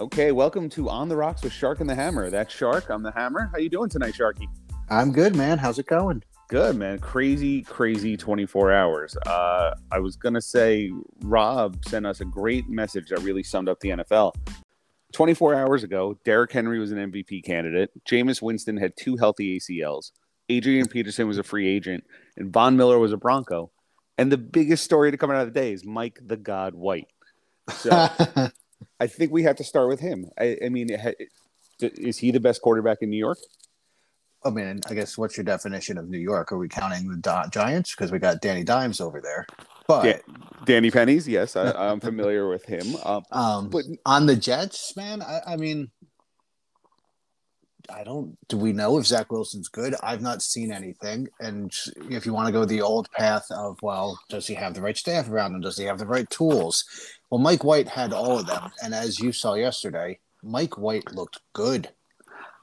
Okay, welcome to On the Rocks with Shark and the Hammer. That's Shark. I'm the Hammer. How you doing tonight, Sharky? I'm good, man. How's it going? Good, man. Crazy, crazy 24 hours. Uh, I was gonna say Rob sent us a great message that really summed up the NFL. 24 hours ago, Derrick Henry was an MVP candidate. Jameis Winston had two healthy ACLs. Adrian Peterson was a free agent, and Von Miller was a Bronco. And the biggest story to come out of the day is Mike the God White. So I think we have to start with him. I, I mean, is he the best quarterback in New York? I mean, I guess what's your definition of New York? Are we counting the Do- Giants because we got Danny Dimes over there? But Da- Danny Pennies, yes, I, I'm familiar with him. Um, um, but on the Jets, man, I, I mean, I don't. Do we know if Zach Wilson's good? I've not seen anything. And if you want to go the old path of, well, does he have the right staff around him? Does he have the right tools? Well, Mike White had all of them, and as you saw yesterday, Mike White looked good.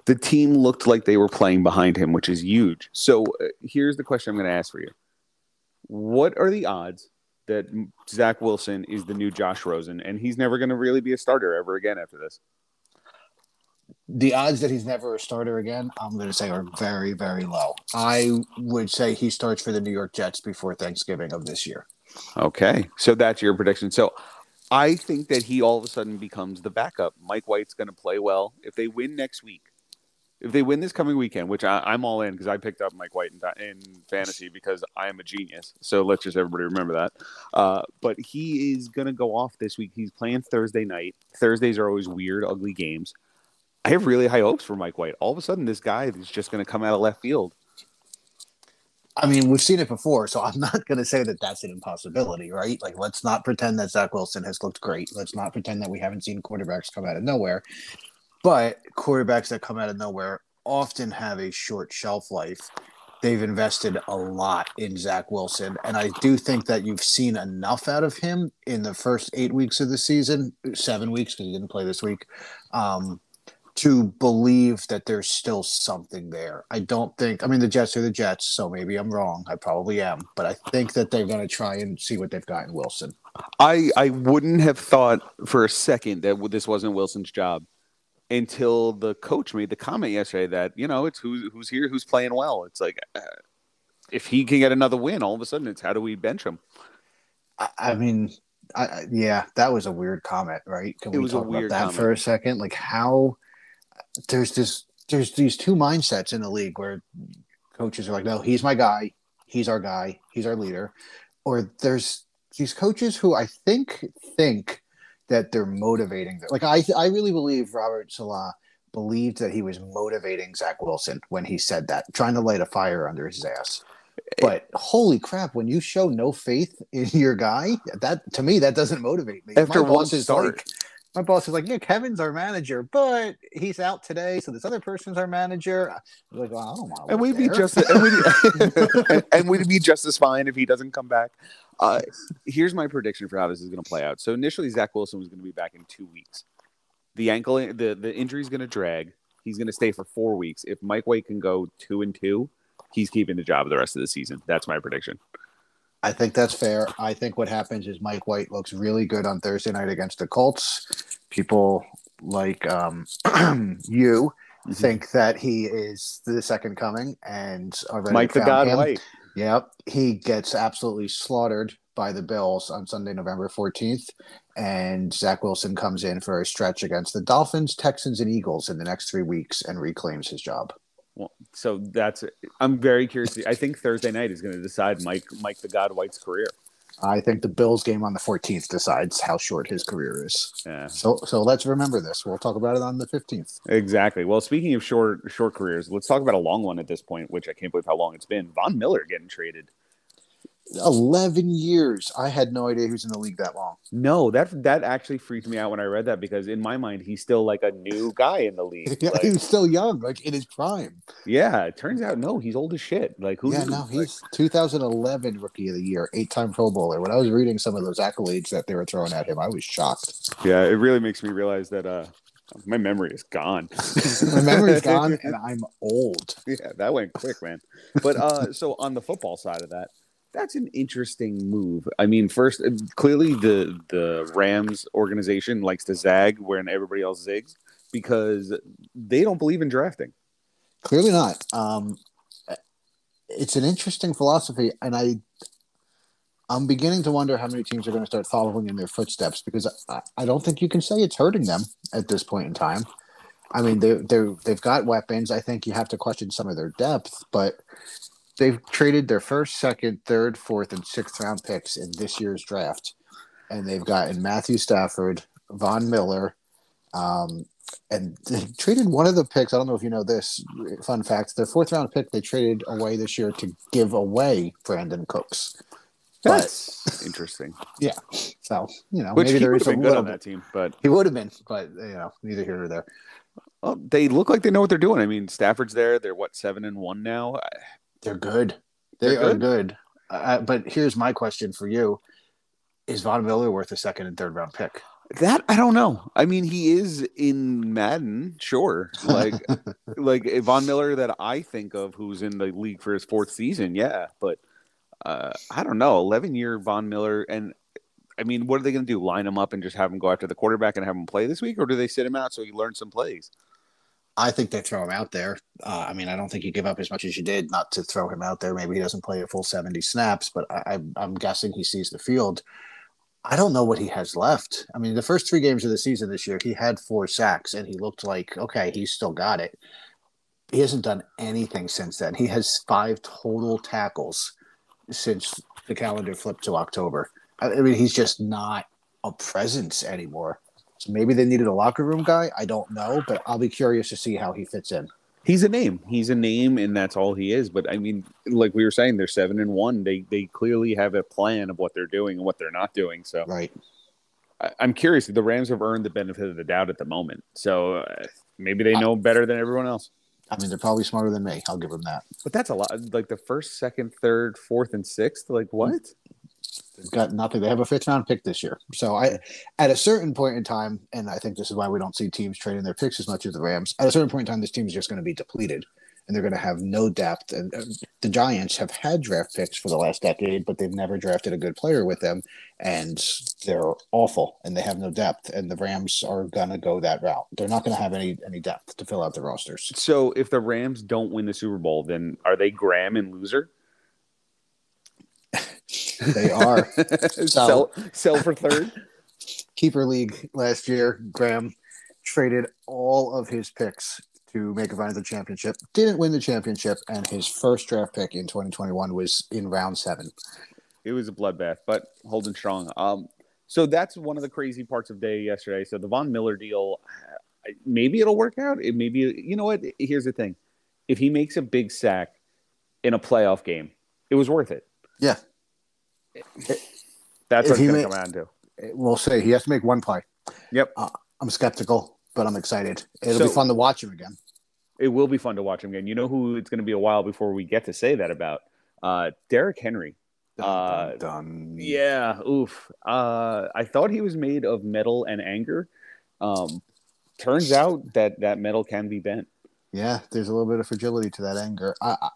the team looked like they were playing behind him, which is huge. So uh, here's the question I'm going to ask for you: What are the odds that Zach Wilson is the new Josh Rosen, and he's never going to really be a starter ever again after this? The odds that he's never a starter again, I'm going to say are very, very low. I would say he starts for the New York Jets before Thanksgiving of this year. Okay, so that's your prediction. So I think that he all of a sudden becomes the backup. Mike White's going to play well if they win next week. If they win this coming weekend, which I, I'm all in because I picked up Mike White in, in fantasy because I am a genius. So let's just everybody remember that. Uh, but he is going to go off this week. He's playing Thursday night. Thursdays are always weird, ugly games. I have really high hopes for Mike White. All of a sudden, this guy is just going to come out of left field. I mean, we've seen it before, so I'm not going to say that that's an impossibility, right? Like, let's not pretend that Zach Wilson has looked great. Let's not pretend that we haven't seen quarterbacks come out of nowhere. But quarterbacks that come out of nowhere often have a short shelf life. They've invested a lot in Zach Wilson, and I do think that you've seen enough out of him in the first eight weeks of the season, seven weeks because he didn't play this week, um, to believe that there's still something there. I don't think. I mean, the Jets are the Jets, so maybe I'm wrong. I probably am, but I think that they're going to try and see what they've got in Wilson. I I wouldn't have thought for a second that this wasn't Wilson's job until the coach made the comment yesterday that you know it's who's who's here, who's playing well. It's like uh, if he can get another win, all of a sudden it's how do we bench him? I, I mean, I, yeah, that was a weird comment, right? Can It we was a talk about that comment. for a second? Like how there's this there's these two mindsets in the league where coaches are like, no, he's my guy, he's our guy, he's our leader, or there's these coaches who I think think that they're motivating. Them. Like I I really believe Robert Salah believed that he was motivating Zach Wilson when he said that, trying to light a fire under his ass. But holy crap, when you show no faith in your guy, that to me that doesn't motivate me. After one start. like my boss is like, yeah, Kevin's our manager, but he's out today, so this other person's our manager. I'm like, well, I don't want. And we'd be just and we'd, and, and we'd be just as fine if he doesn't come back. Uh, here's my prediction for how this is going to play out. So initially, Zach Wilson was going to be back in two weeks. The ankle, the the injury is going to drag. He's going to stay for four weeks. If Mike White can go two and two, he's keeping the job the rest of the season. That's my prediction. I think that's fair. I think what happens is Mike White looks really good on Thursday night against the Colts. People like um, you Mm-hmm. think that he is the second coming and already Mike the God him. White. Yep. He gets absolutely slaughtered by the Bills on Sunday, November 14th. And Zach Wilson comes in for a stretch against the Dolphins, Texans, and Eagles in the next three weeks and reclaims his job. Well, so that's I'm very curious. I think Thursday night is going to decide Mike Mike the God White's career. I think the Bills game on the 14th decides how short his career is. Yeah, So, so let's remember this. We'll talk about it on the 15th. exactly. Well, speaking of short short careers, let's talk about a long one at this point, which I can't believe how long it's been. Von Miller getting traded. 11 years. I had no idea he was in the league that long. No, that that actually freaked me out when I read that because in my mind he's still like a new guy in the league. Yeah, Like, he was still young, like in his prime. yeah, it turns out no, he's old as shit. Like who? yeah, no, Like, he's 2011 Rookie of the Year, eight-time Pro Bowler. When I was reading some of those accolades that they were throwing at him, I was shocked. yeah, it really makes me realize that uh my memory is gone. My memory's gone, and I'm old. Yeah, that went quick, man. But uh, so on the football side of that, that's an interesting move. I mean, first, uh, clearly the the Rams organization likes to zag when everybody else zigs because they don't believe in drafting. Clearly not. Um, it's an interesting philosophy, and I I'm beginning to wonder how many teams are going to start following in their footsteps because I, I don't think you can say it's hurting them at this point in time. I mean, they they they've got weapons. I think you have to question some of their depth, but they've traded their first, second, third, fourth, and sixth round picks in this year's draft, and they've gotten Matthew Stafford, Von Miller, um, and they traded one of the picks. I don't know if you know this fun fact. Their fourth round pick they traded away this year to give away Brandin Cooks. That's interesting. Yeah. So you know, Which maybe he there is a good little on bit. that team, but He would have been, but you know, neither here nor there. well, they look like they know what they're doing. I mean, Stafford's there. They're what seven and one now. They're good. They They're are good? good. Uh, but here's my question for you: Is Von Miller worth a second and third round pick? That I don't know. I mean, he is in Madden, sure. Like, like Von Miller that I think of, who's in the league for his fourth season. Yeah, but uh, I don't know. Eleven year Von Miller, and I mean, what are they going to do? Line him up and just have him go after the quarterback and have him play this week, or do they sit him out so he learns some plays? I think they throw him out there. Uh, I mean, I don't think you give up as much as you did not to throw him out there. Maybe he doesn't play a full 70 snaps, but I, I'm guessing he sees the field. I don't know what he has left. I mean, the first three games of the season this year, he had four sacks and he looked like, okay, he's still got it. He hasn't done anything since then. He has five total tackles since the calendar flipped to October. I mean, he's just not a presence anymore. Maybe they needed a locker room guy. I don't know, but I'll be curious to see how he fits in. He's a name. He's a name, and that's all he is. But I mean, like we were saying, they're seven and one. They they clearly have a plan of what they're doing and what they're not doing. So Right. I, I'm curious. The Rams have earned the benefit of the doubt at the moment. So uh, maybe they know better than everyone else. I mean, they're probably smarter than me. I'll give them that. But that's a lot. Like the first, second, third, fourth, and sixth. Like what? They've got nothing. They have a fifth round pick this year. So I, at a certain point in time, and I think this is why we don't see teams trading their picks as much as the Rams. At a certain point in time, this team is just going to be depleted, and they're going to have no depth. And uh, the Giants have had draft picks for the last decade, but they've never drafted a good player with them, and they're awful, and they have no depth. And the Rams are going to go that route. They're not going to have any any depth to fill out the rosters. So if the Rams don't win the Super Bowl, then are they Graham and loser? They are. sell sell for third. keeper league last year, Graham traded all of his picks to make a run at the championship. Didn't win the championship, and his first draft pick in 2021 was in round seven. It was a bloodbath, but holding strong. Um, so that's one of the crazy parts of day yesterday. So the Von Miller deal, maybe it'll work out. It maybe you know what? Here's the thing: if he makes a big sack in a playoff game, it was worth it. Yeah. That's what he's going to come down to. We'll say he has to make one play. Yep. Uh, I'm skeptical, but I'm excited. It'll So- be fun to watch him again. It will be fun to watch him again. You know who it's going to be a while before we get to say that about? Uh, Derrick Henry. Dun, Uh, dun, dun. Yeah, oof. Uh, I thought he was made of metal and anger. Um, turns out that that metal can be bent. Yeah, there's a little bit of fragility to that anger. I,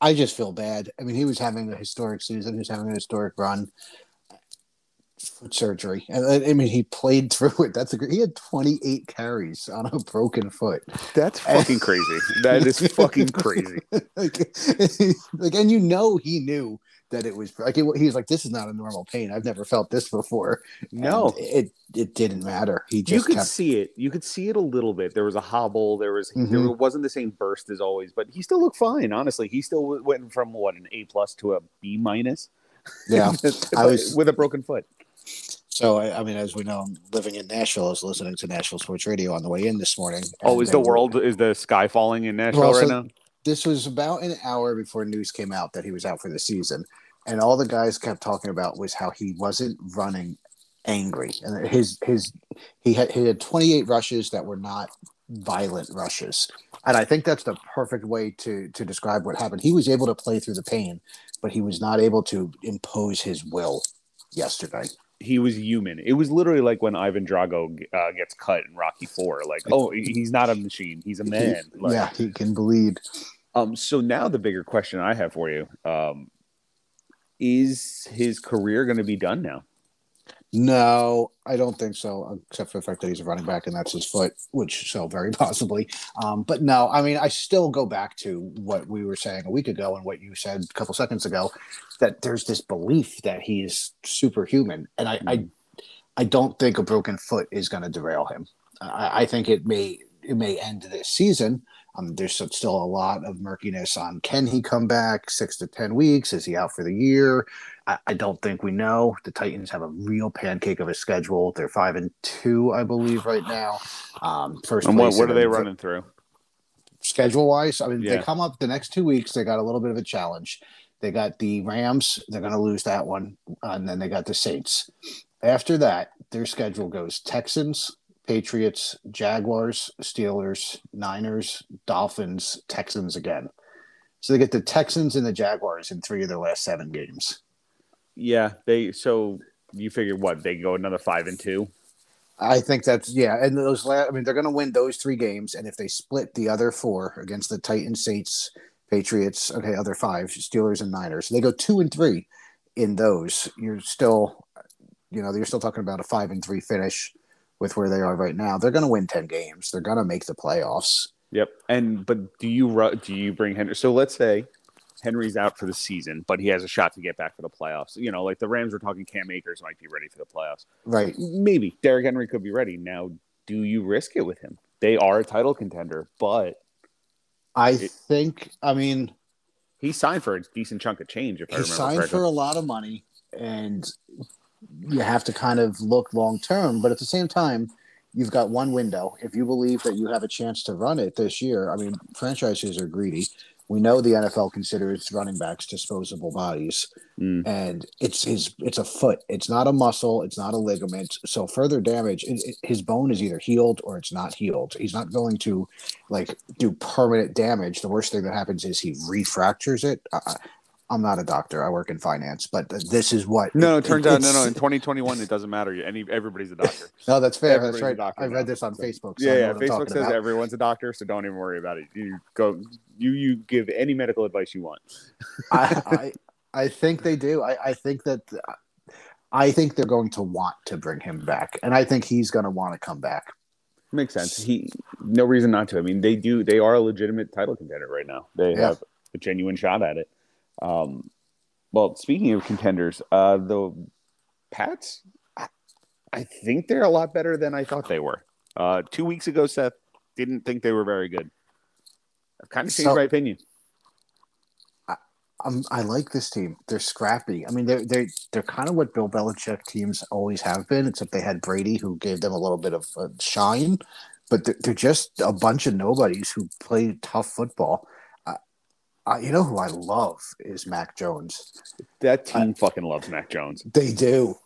I, just feel bad. I mean, he was having a historic season. He was having a historic run. Foot surgery, and I I mean, he played through it. That's a, gr- he had 28 carries on a broken foot. That's fucking crazy. That is fucking crazy. like, like, and you know, he knew that it was like it, he was like, "This is not a normal pain. I've never felt this before." No, And it it didn't matter. He just you could kept. see it. You could see it a little bit. There was a hobble. There was there Mhm. wasn't the same burst as always, but he still looked fine. Honestly, he still went from what an A plus to a B minus. Yeah, I was- with a broken foot. So I, I mean, as we know, I'm living in Nashville. I was listening to Nashville Sports Radio on the way in this morning. Oh, is the were- world is the sky falling in Nashville Well, right so- now? This was about an hour before news came out that he was out for the season, and all the guys kept talking about was how he wasn't running angry, and his his he had he had 28 rushes that were not violent rushes, and I think that's the perfect way to to describe what happened. He was able to play through the pain, but he was not able to impose his will yesterday. he was human. It was literally like when Ivan Drago uh, gets cut in Rocky Four. Like, oh, he's not a machine; he's a man. Like, yeah, he can bleed. Um. So now the bigger question I have for you: um, is his career going to be done now? No, I don't think so, except for the fact that he's a running back and that's his foot, which so very possibly. Um, but no, I mean, I still go back to what we were saying a week ago and what you said a couple seconds ago that there's this belief that he's superhuman, and I, I, I don't think a broken foot is going to derail him. I, I think it may it may end this season. Um, there's still a lot of murkiness on can he come back six to ten weeks? Is he out for the year? I, I, don't think we know. The Titans have a real pancake of a schedule. They're five and two, I believe, right now. Um, first, and what, what are they running through? Schedule wise, I mean, yeah. they come up the next two weeks. They got a little bit of a challenge. They got the Rams. They're going to lose that one, and then they got the Saints. After that, their schedule goes Texans, Patriots, Jaguars, Steelers, Niners, Dolphins, Texans again. So they get the Texans and the Jaguars in three of their last seven games. Yeah, they so you figure what they go another five and two. I think that's yeah, and those last, I mean they're going to win those three games, and if they split the other four against the Titans, Saints, Patriots, okay, other five Steelers and Niners, they go two and three in those. You're still, you know, you're still talking about a five and three finish with where they are right now. They're going to win 10 games. They're going to make the playoffs. Yep. And but do you do you bring Henry? So let's say Henry's out for the season, but he has a shot to get back for the playoffs. You know, like the Rams were talking Cam Akers might be ready for the playoffs. Right. Maybe Derrick Henry could be ready. Now, do you risk it with him? They are a title contender, but I it, think I mean he signed for a decent chunk of change if I remember. He signed correctly. for a lot of money and you have to kind of look long term, but at the same time, you've got one window. If you believe that you have a chance to run it this year, I mean, franchises are greedy. We know the NFL considers running backs disposable bodies, mm. and it's his it's a foot. It's not a muscle. It's not a ligament. So further damage, it, it, his bone is either healed or it's not healed. He's not going to like do permanent damage. The worst thing that happens is he refractures it. I'm not a doctor. I work in finance, but this is what. No, it, it turns it, out no, no. In 2021, it doesn't matter. Any everybody's a doctor. no, that's fair. Everybody's that's right. I read this on Facebook. So yeah, yeah. Facebook says about. everyone's a doctor, so don't even worry about it. You go. You you give any medical advice you want. I, I, I think they do. I I think that. I think they're going to want to bring him back, and I think he's going to want to come back. Makes sense. He no reason not to. I mean, they do. They are a legitimate title contender right now. They yeah. have a genuine shot at it. Um, well, speaking of contenders, uh, the Pats, I, I think they're a lot better than I thought they were. Uh, two weeks ago, Seth didn't think they were very good. I've kind of changed so, my opinion. I, I'm, I like this team. They're scrappy. I mean, they're they're they're kind of what Bill Belichick teams always have been, except they had Brady, who gave them a little bit of a shine. But they're, they're just a bunch of nobodies who play tough football. Uh, you know who I love is Mac Jones. That team I, fucking loves Mac Jones. They do.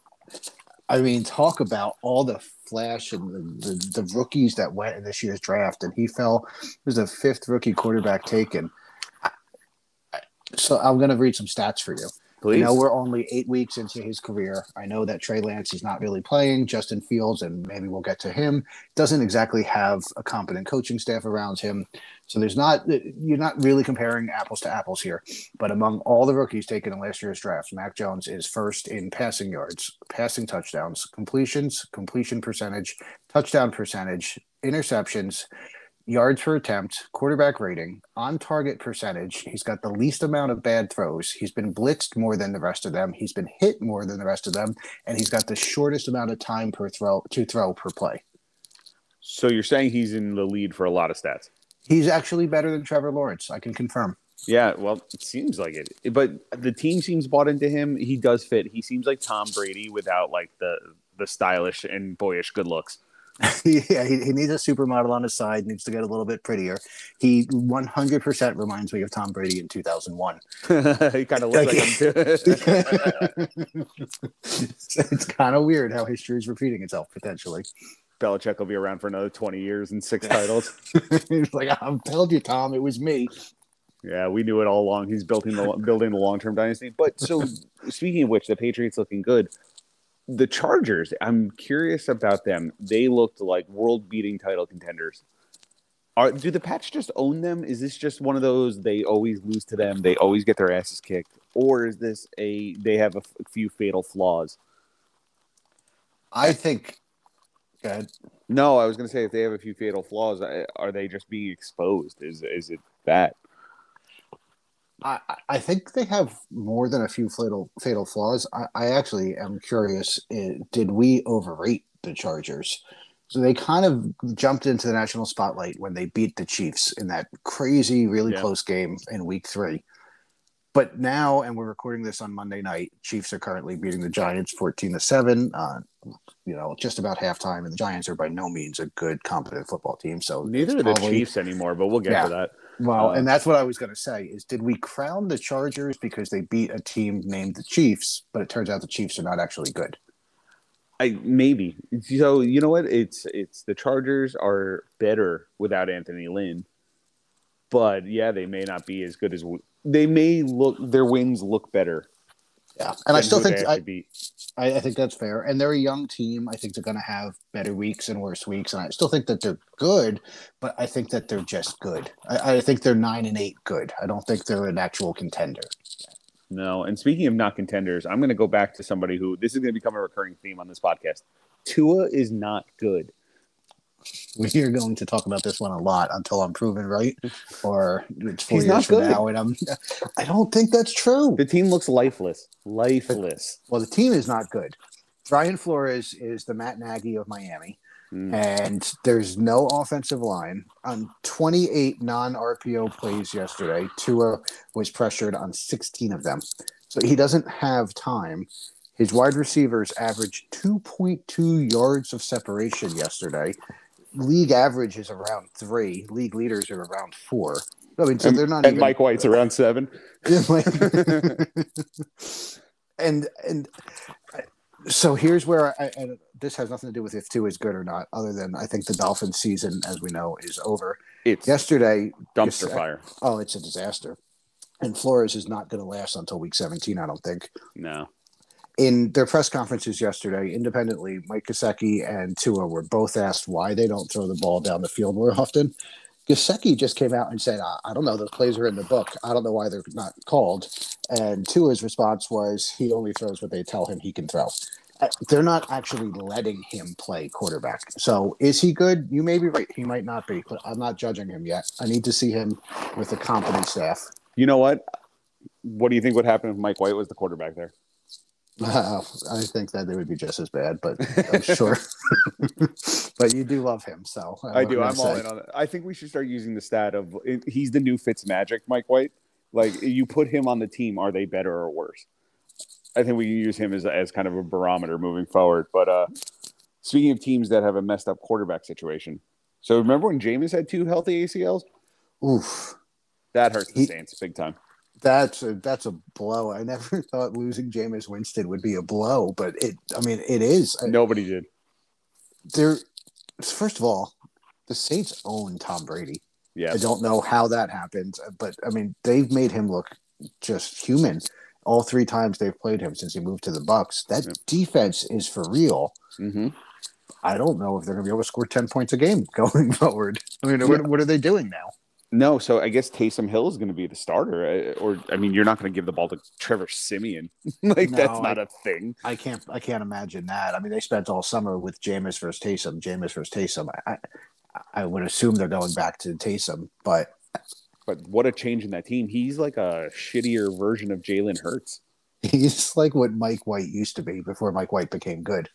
I mean, talk about all the flash and the, the, the rookies that went in this year's draft, and he fell. He was the fifth rookie quarterback taken. So I'm going to read some stats for you. Please. You know, we're only eight weeks into his career. I know that Trey Lance is not really playing. Justin Fields, and maybe we'll get to him, doesn't exactly have a competent coaching staff around him. So there's not you're not really comparing apples to apples here. But among all the rookies taken in last year's draft, Mac Jones is first in passing yards, passing touchdowns, completions, completion percentage, touchdown percentage, interceptions, yards per attempt, quarterback rating, on target percentage. He's got the least amount of bad throws. He's been blitzed more than the rest of them. He's been hit more than the rest of them, and he's got the shortest amount of time per throw to throw per play. So you're saying he's in the lead for a lot of stats. He's actually better than Trevor Lawrence. I can confirm. Yeah, well, it seems like it. But the team seems bought into him. He does fit. He seems like Tom Brady without like the the stylish and boyish good looks. yeah, he, he, needs a supermodel on his side. Needs to get a little bit prettier. He 100% reminds me of Tom Brady in 2001. he kind of looks like him too. it's kind of weird how history is repeating itself potentially. Belichick will be around for another 20 years and six titles. He's like, I told you, Tom, it was me. Yeah, we knew it all along. He's building the building the long term dynasty. But so, speaking of which, the Patriots looking good the Chargers, I'm curious about them. They looked like world beating title contenders. Are do the Pats just own them? Is this just one of those they always lose to them? They always get their asses kicked. or is this a they have a f- few fatal flaws? I think. Go ahead. No, I was going to say if they have a few fatal flaws, are they just being exposed? Is is it that? I, I think they have more than a few fatal fatal flaws. I, I actually am curious. eh, Did we overrate the Chargers? So they kind of jumped into the national spotlight when they beat the Chiefs in that crazy, really Yeah. close game in Week Three. But now, and we're recording this on Monday night. Chiefs are currently beating the Giants fourteen to seven. Uh, you know, just about halftime, and the Giants are by no means a good, competent football team. So Neither are the probably- Chiefs anymore, but we'll get Yeah. to that. Well, Uh, and that's what I was going to say is did we crown the Chargers because they beat a team named the Chiefs, but it turns out the Chiefs are not actually good. I maybe. So you know what? It's it's the Chargers are better without Anthony Lynn, but yeah, they may not be as good as they may look. Their wins look better. Yeah, and I still think I. I, I think that's fair. And they're a young team. I think they're going to have better weeks and worse weeks, and I still think that they're good, but I think that they're just good. I, I think they're nine and eight good. I don't think they're an actual contender. No, and speaking of not contenders, I'm going to go back to somebody who this is going to become a recurring theme on this podcast. Tua is not good. We are going to talk about this one a lot until I'm proven right, or it's four He's years not from good. now, and I'm. I don't think that's true. The team looks lifeless. Lifeless. Well, the team is not good. Brian Flores is the Matt Nagy of Miami, Mm. and there's no offensive line. On 28 non RPO plays yesterday, Tua was pressured on 16 of them. So he doesn't have time. His wide receivers averaged 2.2 yards of separation yesterday. League average is around three. League leaders are around four. I mean, so and, they're not and even Mike White's around seven. and and I- so here's where I, and this has nothing to do with if Tua is good or not, other than I think the Dolphins season, as we know, is over. It's Yesterday, dumpster yes, fire. oh, it's a disaster, and Flores is not going to last until week 17. I don't think. No. In their press conferences yesterday, independently, Mike Gesicki and Tua were both asked why they don't throw the ball down the field more often. Gesicki just came out and said, I, I don't know, those plays are in the book. I don't know why they're not called. And Tua's response was, he only throws what they tell him he can throw. Uh, They're not actually letting him play quarterback. So is he good? You may be right. He might not be, but I'm not judging him yet. I need to see him with a competent staff. You know what? What do you think would happen if Mike White was the quarterback there? Uh, I think that they would be just as bad, but I'm sure. but you do love him, so uh, I do. I'm all in on it. I think we should start using the stat of he's the new Fitz Magic, Mike White. Like you put him on the team, are they better or worse? I think we can use him as as kind of a barometer moving forward. But uh speaking of teams that have a messed up quarterback situation, so remember when Jameis had two healthy ACLs? Oof, That hurts the He- Saints big time. That's a that's a blow. I never thought losing Jameis Winston would be a blow, but it. I mean, it is. Nobody did. There, first of all, the Saints own Tom Brady. Yeah. I don't know how that happened, but I mean, they've made him look just human. All three times they've played him since he moved to the Bucks. That Yeah. defense is for real. hmm I don't know if they're going to be able to score 10 points a game going forward. I mean, what, what are they doing now? No, so I guess Taysom Hill is going to be the starter, uh, or I mean, you're not going to give the ball to Trevor Siemian. like No, that's not a thing. I can't I can't imagine that. I mean, they spent all summer with Jameis versus Taysom, Jameis versus Taysom. I, I I would assume they're going back to Taysom, but But what a change in that team. He's like a shittier version of Jalen Hurts. he's like what Mike White used to be before Mike White became good.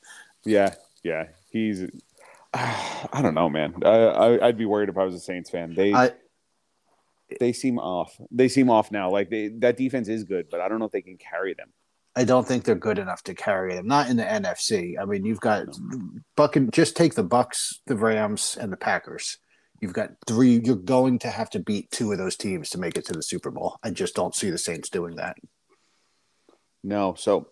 Yeah, yeah. He's. I don't know, man. I, I I'd be worried if I was a Saints fan. They I they seem off. They seem off now. Like they that defense is good, but I don't know if they can carry them. I don't think they're good enough to carry them. Not in the NFC. I mean, you've got Buck and just take the Bucks, the Rams, and the Packers. You've got three. You're going to have to beat two of those teams to make it to the Super Bowl. I just don't see the Saints doing that. No, so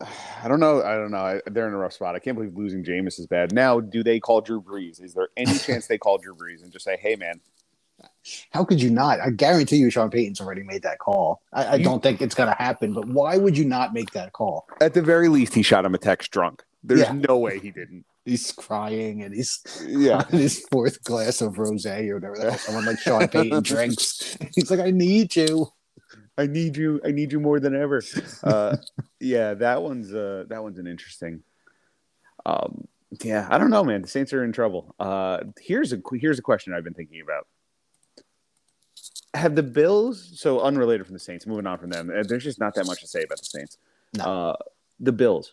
I don't know. I don't know. They're in a rough spot. I can't believe losing Jameis is bad. Now, do they call Drew Brees? Is there any chance they call Drew Brees and just say, "Hey, man, How could you not? I guarantee you, Sean Payton's already made that call. I, I You- don't think it's going to happen, but why would you not make that call? at the very least, he shot him a text drunk." There's Yeah. no way he didn't. He's crying and he's Yeah, his fourth glass of rosé or whatever hell someone like Sean Payton drinks. He's like, I need you. I need you. I need you more than ever. Uh, yeah, that one's uh, that one's an interesting. Um, yeah, I don't know, man. The Saints are in trouble. Uh, here's a here's a question I've been thinking about. Have the Bills, so unrelated from the Saints, moving on from them, uh, there's just not that much to say about the Saints. No. Uh, the Bills,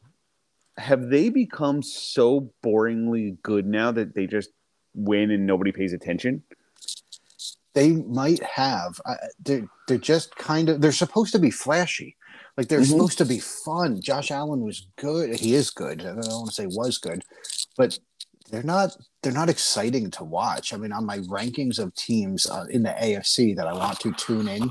have they become so boringly good now that they just win and nobody pays attention? they might have. I, they're they're just kind of they're supposed to be flashy, like they're Mhm. supposed to be fun. Josh Allen was good. He is good. I don't want to say was good, but they're not they're not exciting to watch. I mean, on my rankings of teams uh, in the AFC that I want to tune in,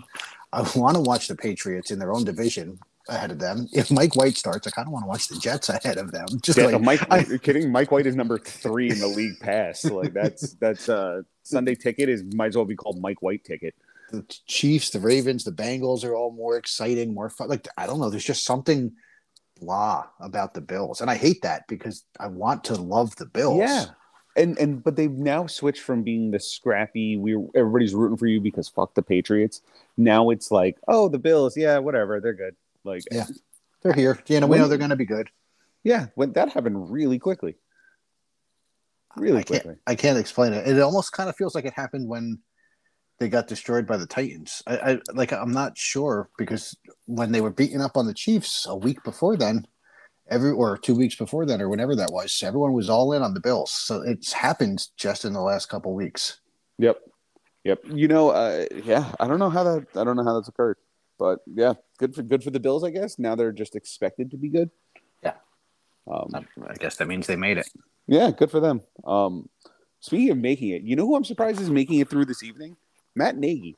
I want to watch the Patriots in their own division ahead of them. If Mike White starts, I kind of want to watch the Jets ahead of them. Just Yeah, like Mike, I- you're kidding? Mike White is number three in the league pass. Like that's that's uh Sunday ticket is might as well be called Mike White ticket. the Chiefs, the Ravens, the Bengals are all more exciting, more fun. Like I don't know, there's just something blah about the Bills, and I hate that because I want to love the Bills. Yeah. And and but they've now switched from being the scrappy we everybody's rooting for you because fuck the Patriots. Now it's like, oh, the Bills, yeah, whatever, they're good. Like Yeah. they're here. You know, we know they're going to be good. yeah, when that happened really quickly. Really I quickly. I can't explain it. It almost kind of feels like it happened when they got destroyed by the Titans. I, I like. I'm not sure because when they were beating up on the Chiefs a week before then, every or two weeks before then, or whenever that was, everyone was all in on the Bills. So it's happened just in the last couple weeks. Yep. Yep. You know, uh, yeah, I don't know how that I don't know how that's occurred. But yeah, good for good for the Bills, I guess. Now they're just expected to be good. Yeah. Um, I guess that means they made it. yeah, good for them. Um, speaking of making it, you know who I'm surprised is making it through this evening? Matt Nagy.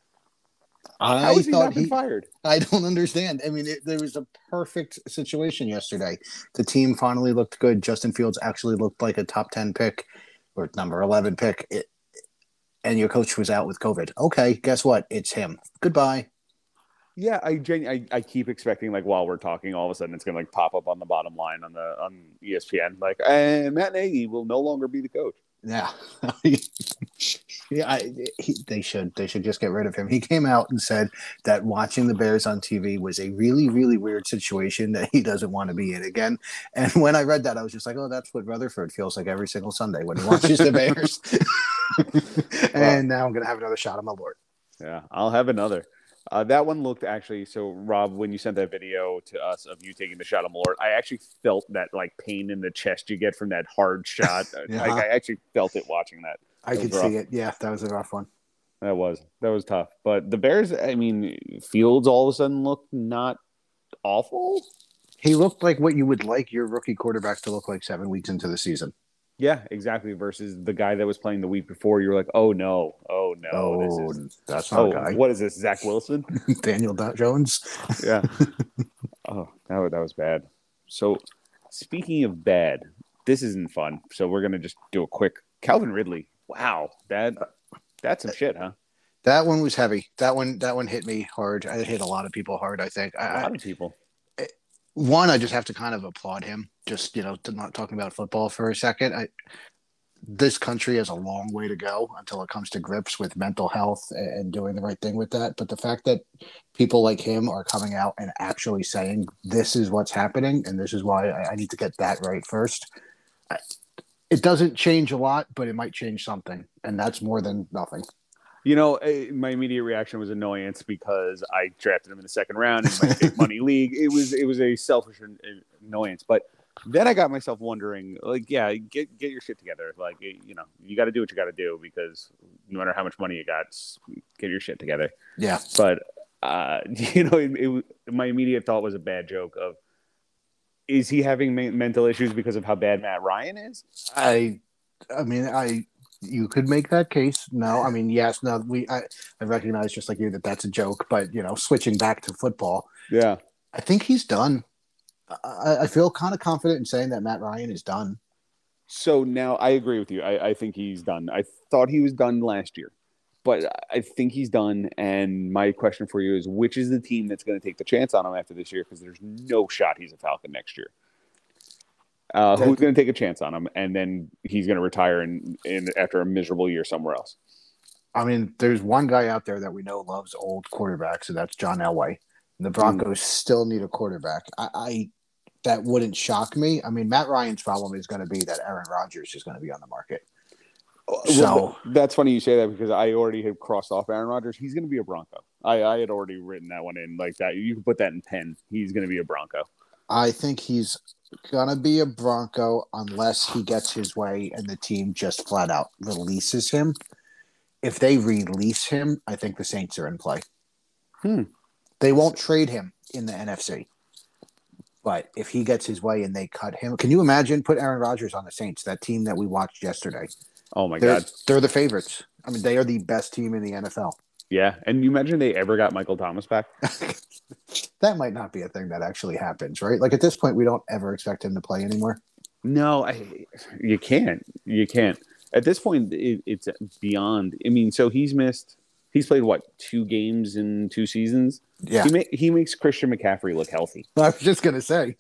How I he thought not been he, fired? I don't understand. I mean, it, there was a perfect situation yesterday. The team finally looked good. Justin Fields actually looked like a top 10 pick or number 11 pick. It, and your coach was out with COVID. Okay, guess what? It's him. Goodbye. Yeah, I, genu- I I keep expecting like while we're talking, all of a sudden it's gonna like pop up on the bottom line on the on ESPN, like, and Matt Nagy will no longer be the coach. Yeah. yeah, I, he, they should they should just get rid of him. He came out and said that watching the Bears on TV was a really really weird situation that he doesn't want to be in again. And when I read that, I was just like, oh, that's what Rutherford feels like every single Sunday when he watches the Bears. and now I'm gonna have another shot of Malort. Yeah, I'll have another. Uh, that one looked actually so. Rob, when you sent that video to us of you taking the shot of Malort, I actually felt that like pain in the chest you get from that hard shot. Yeah. Like, I actually felt it watching that. I That could see it. Yeah, that was a rough one. That was that was tough. But the Bears, I mean, Fields all of a sudden looked not awful. He looked like what you would like your rookie quarterback to look like seven weeks into the season. Yeah, exactly. Versus the guy that was playing the week before, you were like, oh no, oh no, oh, this is. that's not Oh, a guy. what is this? Zach Wilson? Daniel Jones. yeah. oh, that was, that was bad. So, speaking of bad, this isn't fun. So we're gonna just do a quick Calvin Ridley. Wow, that that's some shit, huh? That one was heavy. That one that one hit me hard. It hit a lot of people hard. I think. A I, I, lot of people. one, I just have to kind of applaud him. Just you know, to not talking about football for a second. I, this country has a long way to go until it comes to grips with mental health and, doing the right thing with that. But the fact that people like him are coming out and actually saying this is what's happening and this is why I, I need to get that right first. I, it doesn't change a lot, but it might change something, and that's more than nothing. You know, eh, my immediate reaction was annoyance because I drafted him in the second round in my big money league. It was it was a selfish annoyance, but then I got myself wondering, like, yeah, get get your shit together. Like, you know, you got to do what you got to do because no matter how much money you got, get your shit together. Yeah, But uh, you know, it, it, my immediate thought was a bad joke of, is he having me- mental issues because of how bad Matt Ryan is? I, I mean, I you could make that case. No, I mean, yes, no, we I, I recognize just like you that that's a joke, but you know, switching back to football, Yeah. I think he's done. I, I feel kind of confident in saying that Matt Ryan is done. So now I agree with you. I, I think he's done. I thought he was done last year, but I think he's done. And my question for you is which is the team that's going to take the chance on him after this year? Because there's no shot he's a Falcon next year. Uh, who's going to take a chance on him? And then he's going to retire in, in after a miserable year somewhere else. I mean, there's one guy out there that we know loves old quarterbacks, and that's John Elway. The Broncos still need a quarterback. I, I that wouldn't shock me. I mean, Matt Ryan's problem is going to be that Aaron Rodgers is going to be on the market. So Well, that's funny you say that because I already had crossed off Aaron Rodgers. He's going to be a Bronco. I, I had already written that one in like that. You can put that in pen. He's going to be a Bronco. I think he's going to be a Bronco unless he gets his way and the team just flat out releases him. If they release him, I think the Saints are in play. Hmm. They won't trade him in the NFC. But if he gets his way and they cut him, can you imagine put Aaron Rodgers on the Saints, that team that we watched yesterday? Oh my They're, God. they're the favorites. I mean, they are the best team in the NFL. Yeah. And you imagine they ever got Michael Thomas back? that might not be a thing that actually happens, right? Like at this point, we don't ever expect him to play anymore. No, I, you can't. You can't. At this point, it, it's beyond. I mean, so he's missed. He's played what two games in two seasons. Yeah, He, ma- he makes Christian McCaffrey look healthy. I was just gonna say,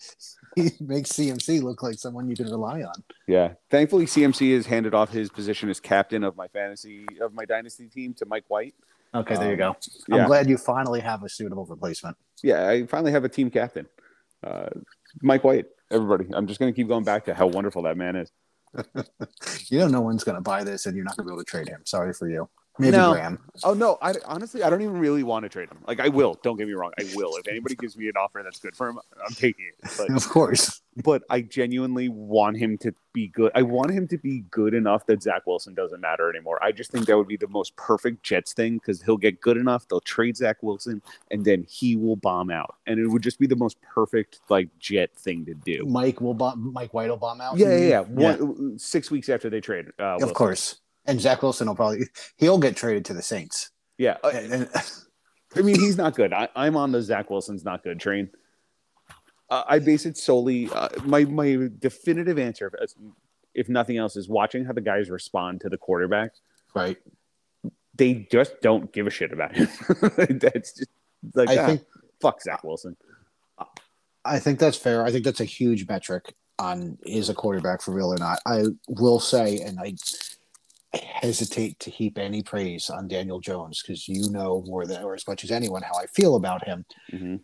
he makes CMC look like someone you can rely on. Yeah. Thankfully, CMC has handed off his position as captain of my fantasy of my dynasty team to Mike White. Okay, there you Um, go. I'm glad you finally have a suitable replacement. Yeah. I finally have a team captain, uh, Mike White. Everybody, I'm just to keep going back to how wonderful that man is. You know, no one's gonna buy this, and you're not gonna be able to trade him. Sorry for you. Maybe No. Graham. Oh no! I honestly, I don't even really want to trade him. Like I will. Don't get me wrong. I will. If anybody gives me an offer that's good for him, I'm taking it. But Of course. but I genuinely want him to be good. I want him to be good enough that Zach Wilson doesn't matter anymore. I just think that would be the most perfect Jets thing because he'll get good enough. They'll trade Zach Wilson, and then he will bomb out, and it would just be the most perfect like Jet thing to do. Mike will bomb, Mike White will bomb out. Yeah, yeah, yeah. One, Six weeks after they trade, uh, Of course. And Zach Wilson will probably he'll get traded to the Saints. Yeah, uh, And- and- I mean, he's not good. I, I'm on the Zach Wilson's not good train. Uh, I base it solely. Uh, my my definitive answer, if, if nothing else, is watching how the guys respond to the quarterback. right. They just don't give a shit about him. that's just like I ah, think fuck Zach Wilson. I think that's fair. I think that's a huge metric on is a quarterback for real or not. I will say, and I hesitate to heap any praise on Daniel Jones because you know more than or as much as anyone how I feel about him. Mhm.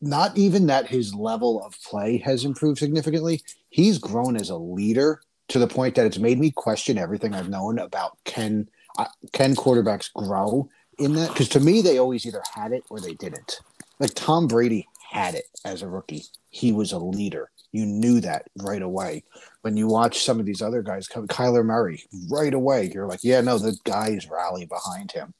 Not even that his level of play has improved significantly. He's grown as a leader to the point that it's made me question everything I've known about can uh, can quarterbacks grow in that? Because to me, they always either had it or they didn't. Like Tom Brady had it as a rookie. He was a leader. You knew that right away. When you watch some of these other guys come, Kyler Murray, right away, you're like, yeah, no, the guys rally behind him.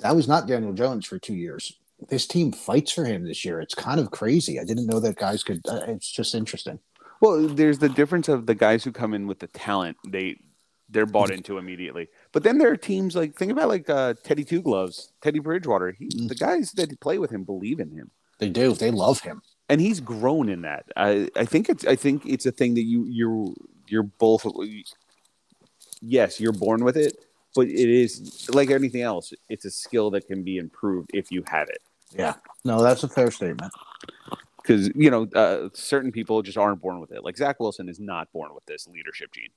That was not Daniel Jones for two years. This team fights for him this year. It's kind of crazy. I didn't know that guys could. Uh, it's just interesting. Well, there's the difference of the guys who come in with the talent. They they're bought into immediately. But then there are teams like think about like uh, Teddy Two Gloves, Teddy Bridgewater. He, Mm. the guys that play with him believe in him. They do. They love him. And he's grown in that. I, I think it's I think it's a thing that you you're you're both yes you're born with it, but it is like anything else. It's a skill that can be improved if you have it. Yeah. No, that's a fair statement. Because you know uh, certain people just aren't born with it. Like Zach Wilson is not born with this leadership gene.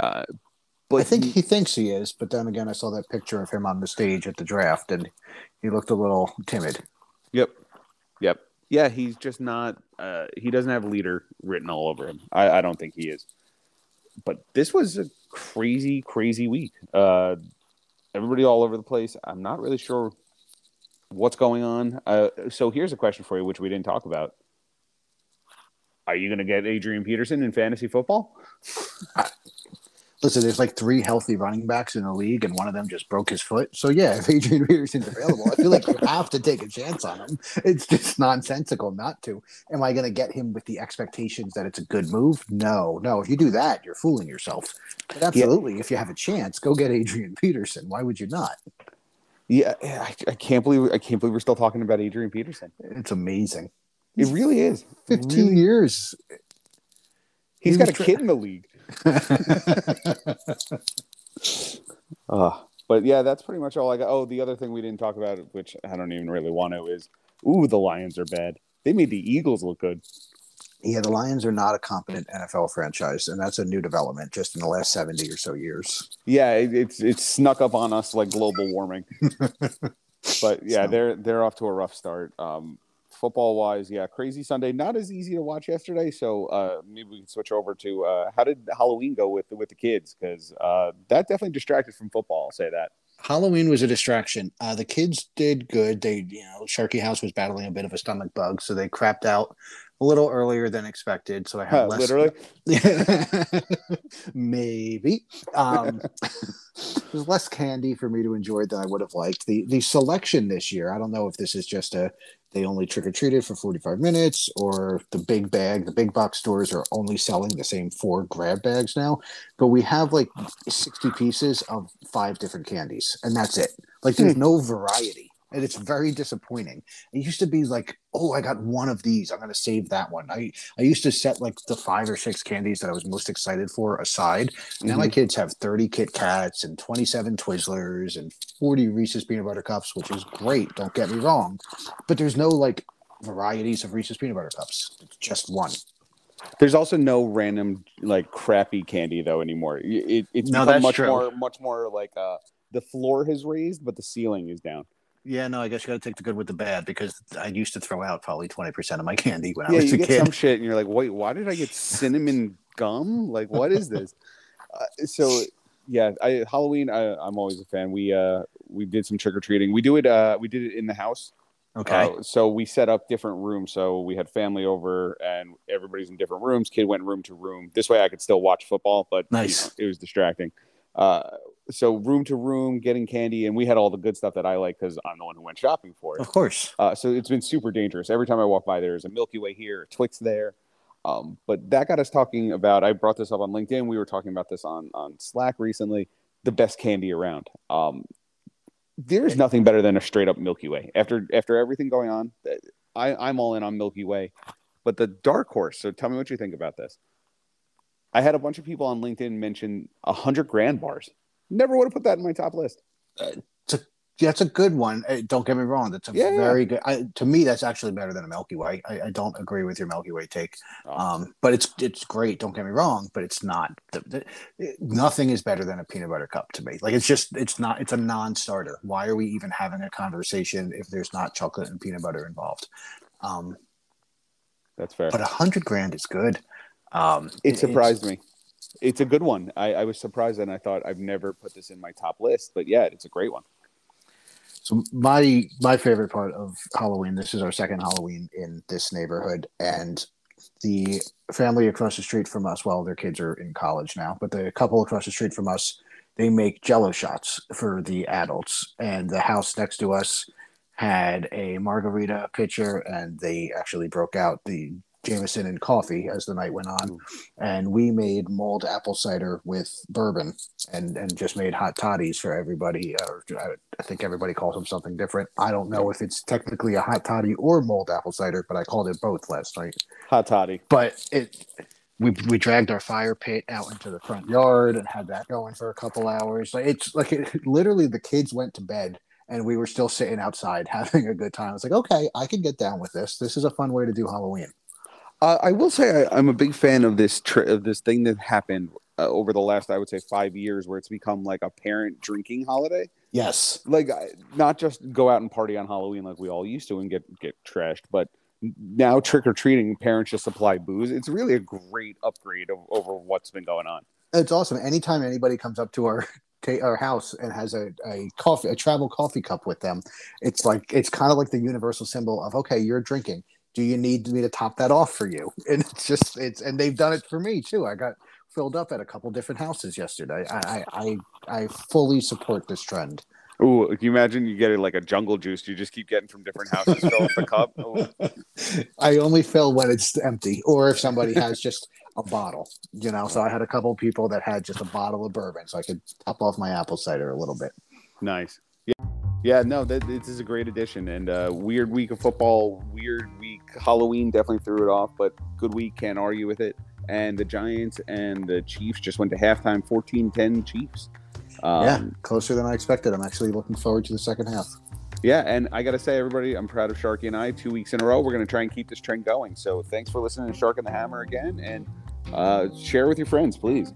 Uh, but I think he- he thinks he is, but then again, I saw that picture of him on the stage at the draft, and he looked a little timid. Yep. Yep. Yeah, he's just not. Uh, he doesn't have leader written all over him. I, I don't think he is. But this was a crazy, crazy week. Uh, everybody all over the place. I'm not really sure what's going on. Uh, so here's a question for you, which we didn't talk about. Are you going to get Adrian Peterson in fantasy football? Listen, there's like three healthy running backs in the league, and one of them just broke his foot. So yeah, if Adrian Peterson's available, I feel like you have to take a chance on him. It's just nonsensical not to. Am I going to get him with the expectations that it's a good move? No, no. If you do that, you're fooling yourself. But absolutely, if you have a chance, go get Adrian Peterson. Why would you not? Yeah, I, I can't believe I can't believe we're still talking about Adrian Peterson. It's amazing. It really is. 15 Really- years. He's He got a tra- kid in the league. Uh, but yeah, that's pretty much all I got. Oh, the other thing we didn't talk about, which I don't even really want to, is ooh, the Lions are bad. They made the Eagles look good. Yeah, the Lions are not a competent NFL franchise, and that's a new development just in the last 70 or so years. Yeah, it, it's it's snuck up on us like global warming. but yeah, So- they're they're off to a rough start. Um, football wise, yeah, crazy Sunday. Not as easy to watch yesterday. So uh, maybe we can switch over to uh, how did Halloween go with with the kids? Because uh, that definitely distracted from football. I'll say that. Halloween was a distraction. Uh, the kids did good. They, you know, Sharky House was battling a bit of a stomach bug, so they crapped out a little earlier than expected. So I had less. literally, Maybe. Um, there's less candy for me to enjoy than I would have liked. The the selection this year, I don't know if this is just a they only trick or treated for 45 minutes or the big bag, the big box stores are only selling the same four grab bags now. But we have like 60 pieces of five different candies, and that's it. Like there's no variety. And it's very disappointing. It used to be like, oh, I got one of these. I'm going to save that one. I, I used to set like the five or six candies that I was most excited for aside. Now my kids have 30 Kit Kats and 27 Twizzlers and 40 Reese's peanut butter cups, which is great. Don't get me wrong, but there's no like varieties of Reese's peanut butter cups. It's just one. there's also no random like crappy candy though anymore. It, it- it's No, become much true. more much more like uh, the floor has raised, but the ceiling is down. Yeah, no, I guess you got to take the good with the bad because I used to throw out probably 20% of my candy when I yeah, was you a get kid. some shit, and you're like, wait, why did I get cinnamon gum? Like, what is this? uh, so, yeah, I, Halloween, I, I'm always a fan. We uh, we did some trick or treating. We do it. Uh, we did it in the house. Okay. Uh, so we set up different rooms. So we had family over, and everybody's in different rooms. Kid went room to room. This way, I could still watch football, but you Nice. know, it was distracting. Uh, so room to room, getting candy, and we had all the good stuff that I like because I'm the one who went shopping for it. of course. Uh, so it's been super dangerous. Every time I walk by, there's a Milky Way here, a Twix there. Um, but that got us talking about. I brought this up on LinkedIn. We were talking about this on on Slack recently. The best candy around. Um, there's nothing better than a straight up Milky Way. After after everything going on, I, I'm all in on Milky Way. But the dark horse. So tell me what you think about this. I had a bunch of people on LinkedIn mention a hundred grand bars. Never would have put that in my top list. Yeah, that's a good one. Uh, Don't get me wrong. That's a Yeah, yeah. very good. I, to me, that's actually better than a Milky Way. I, I don't agree with your Milky Way take. Oh. Um, but it's it's great. Don't get me wrong. But it's not. The, the, it- nothing is better than a peanut butter cup to me. Like it's just it's not. It's a non-starter. Why are we even having a conversation if there's not chocolate and peanut butter involved? Um, That's fair. but a hundred grand is good. Um, it surprised me. It's a good one. I, I was surprised and I thought I've never put this in my top list, but yeah, it's a great one. So my my favorite part of Halloween. This is our second Halloween in this neighborhood, and the family across the street from us. Well, their kids are in college now, but the couple across the street from us, they make Jello shots for the adults, and the house next to us had a margarita pitcher, and they actually broke out the Jameson and coffee as the night went on, and we made mulled apple cider with bourbon, and and just made hot toddies for everybody. I, I think everybody calls them something different. I don't know if it's technically a hot toddy or mulled apple cider, but I called it both last night. Hot toddy. But it. We, we dragged our fire pit out into the front yard and had that going for a couple hours. Like it's like it, literally the kids went to bed and we were still sitting outside having a good time. It's like, okay, I can get down with this. This is a fun way to do Halloween. Uh, I will say I, I'm a big fan of this tri- of this thing that happened uh, over the last I would say five years, where it's become like a parent drinking holiday. Yes. Like not just go out and party on Halloween like we all used to and get get trashed, but now trick or treating, parents just supply booze. It's really a great upgrade of, over what's been going on. It's awesome. Anytime anybody comes up to our ta- our house and has a, a coffee, a travel coffee cup with them, it's like it's kind of like the universal symbol of okay, you're drinking. Do you need me to top that off for you? And it's just it's and they've done it for me too. I got filled up at a couple different houses yesterday. I I I, I fully support this trend. Ooh, can you imagine you get it like a jungle juice? You just keep getting from different houses, fill up the cup. Ooh. I only fill when it's empty, or if somebody has just a bottle, you know. So I had a couple people that had just a bottle of bourbon, so I could top off my apple cider a little bit. Nice. Yeah. No, that this is a great addition and uh, weird week of football, weird week. Halloween definitely threw it off, but good week, can't argue with it. And the Giants and the Chiefs just went to halftime 14 10 Chiefs. Um, yeah, closer than I expected. I'm actually looking forward to the second half. Yeah, and I got to say, everybody, I'm proud of Sharky and I. Two weeks in a row, we're going to try and keep this trend going. So thanks for listening to Shark and the Hammer again, and uh, share with your friends, please.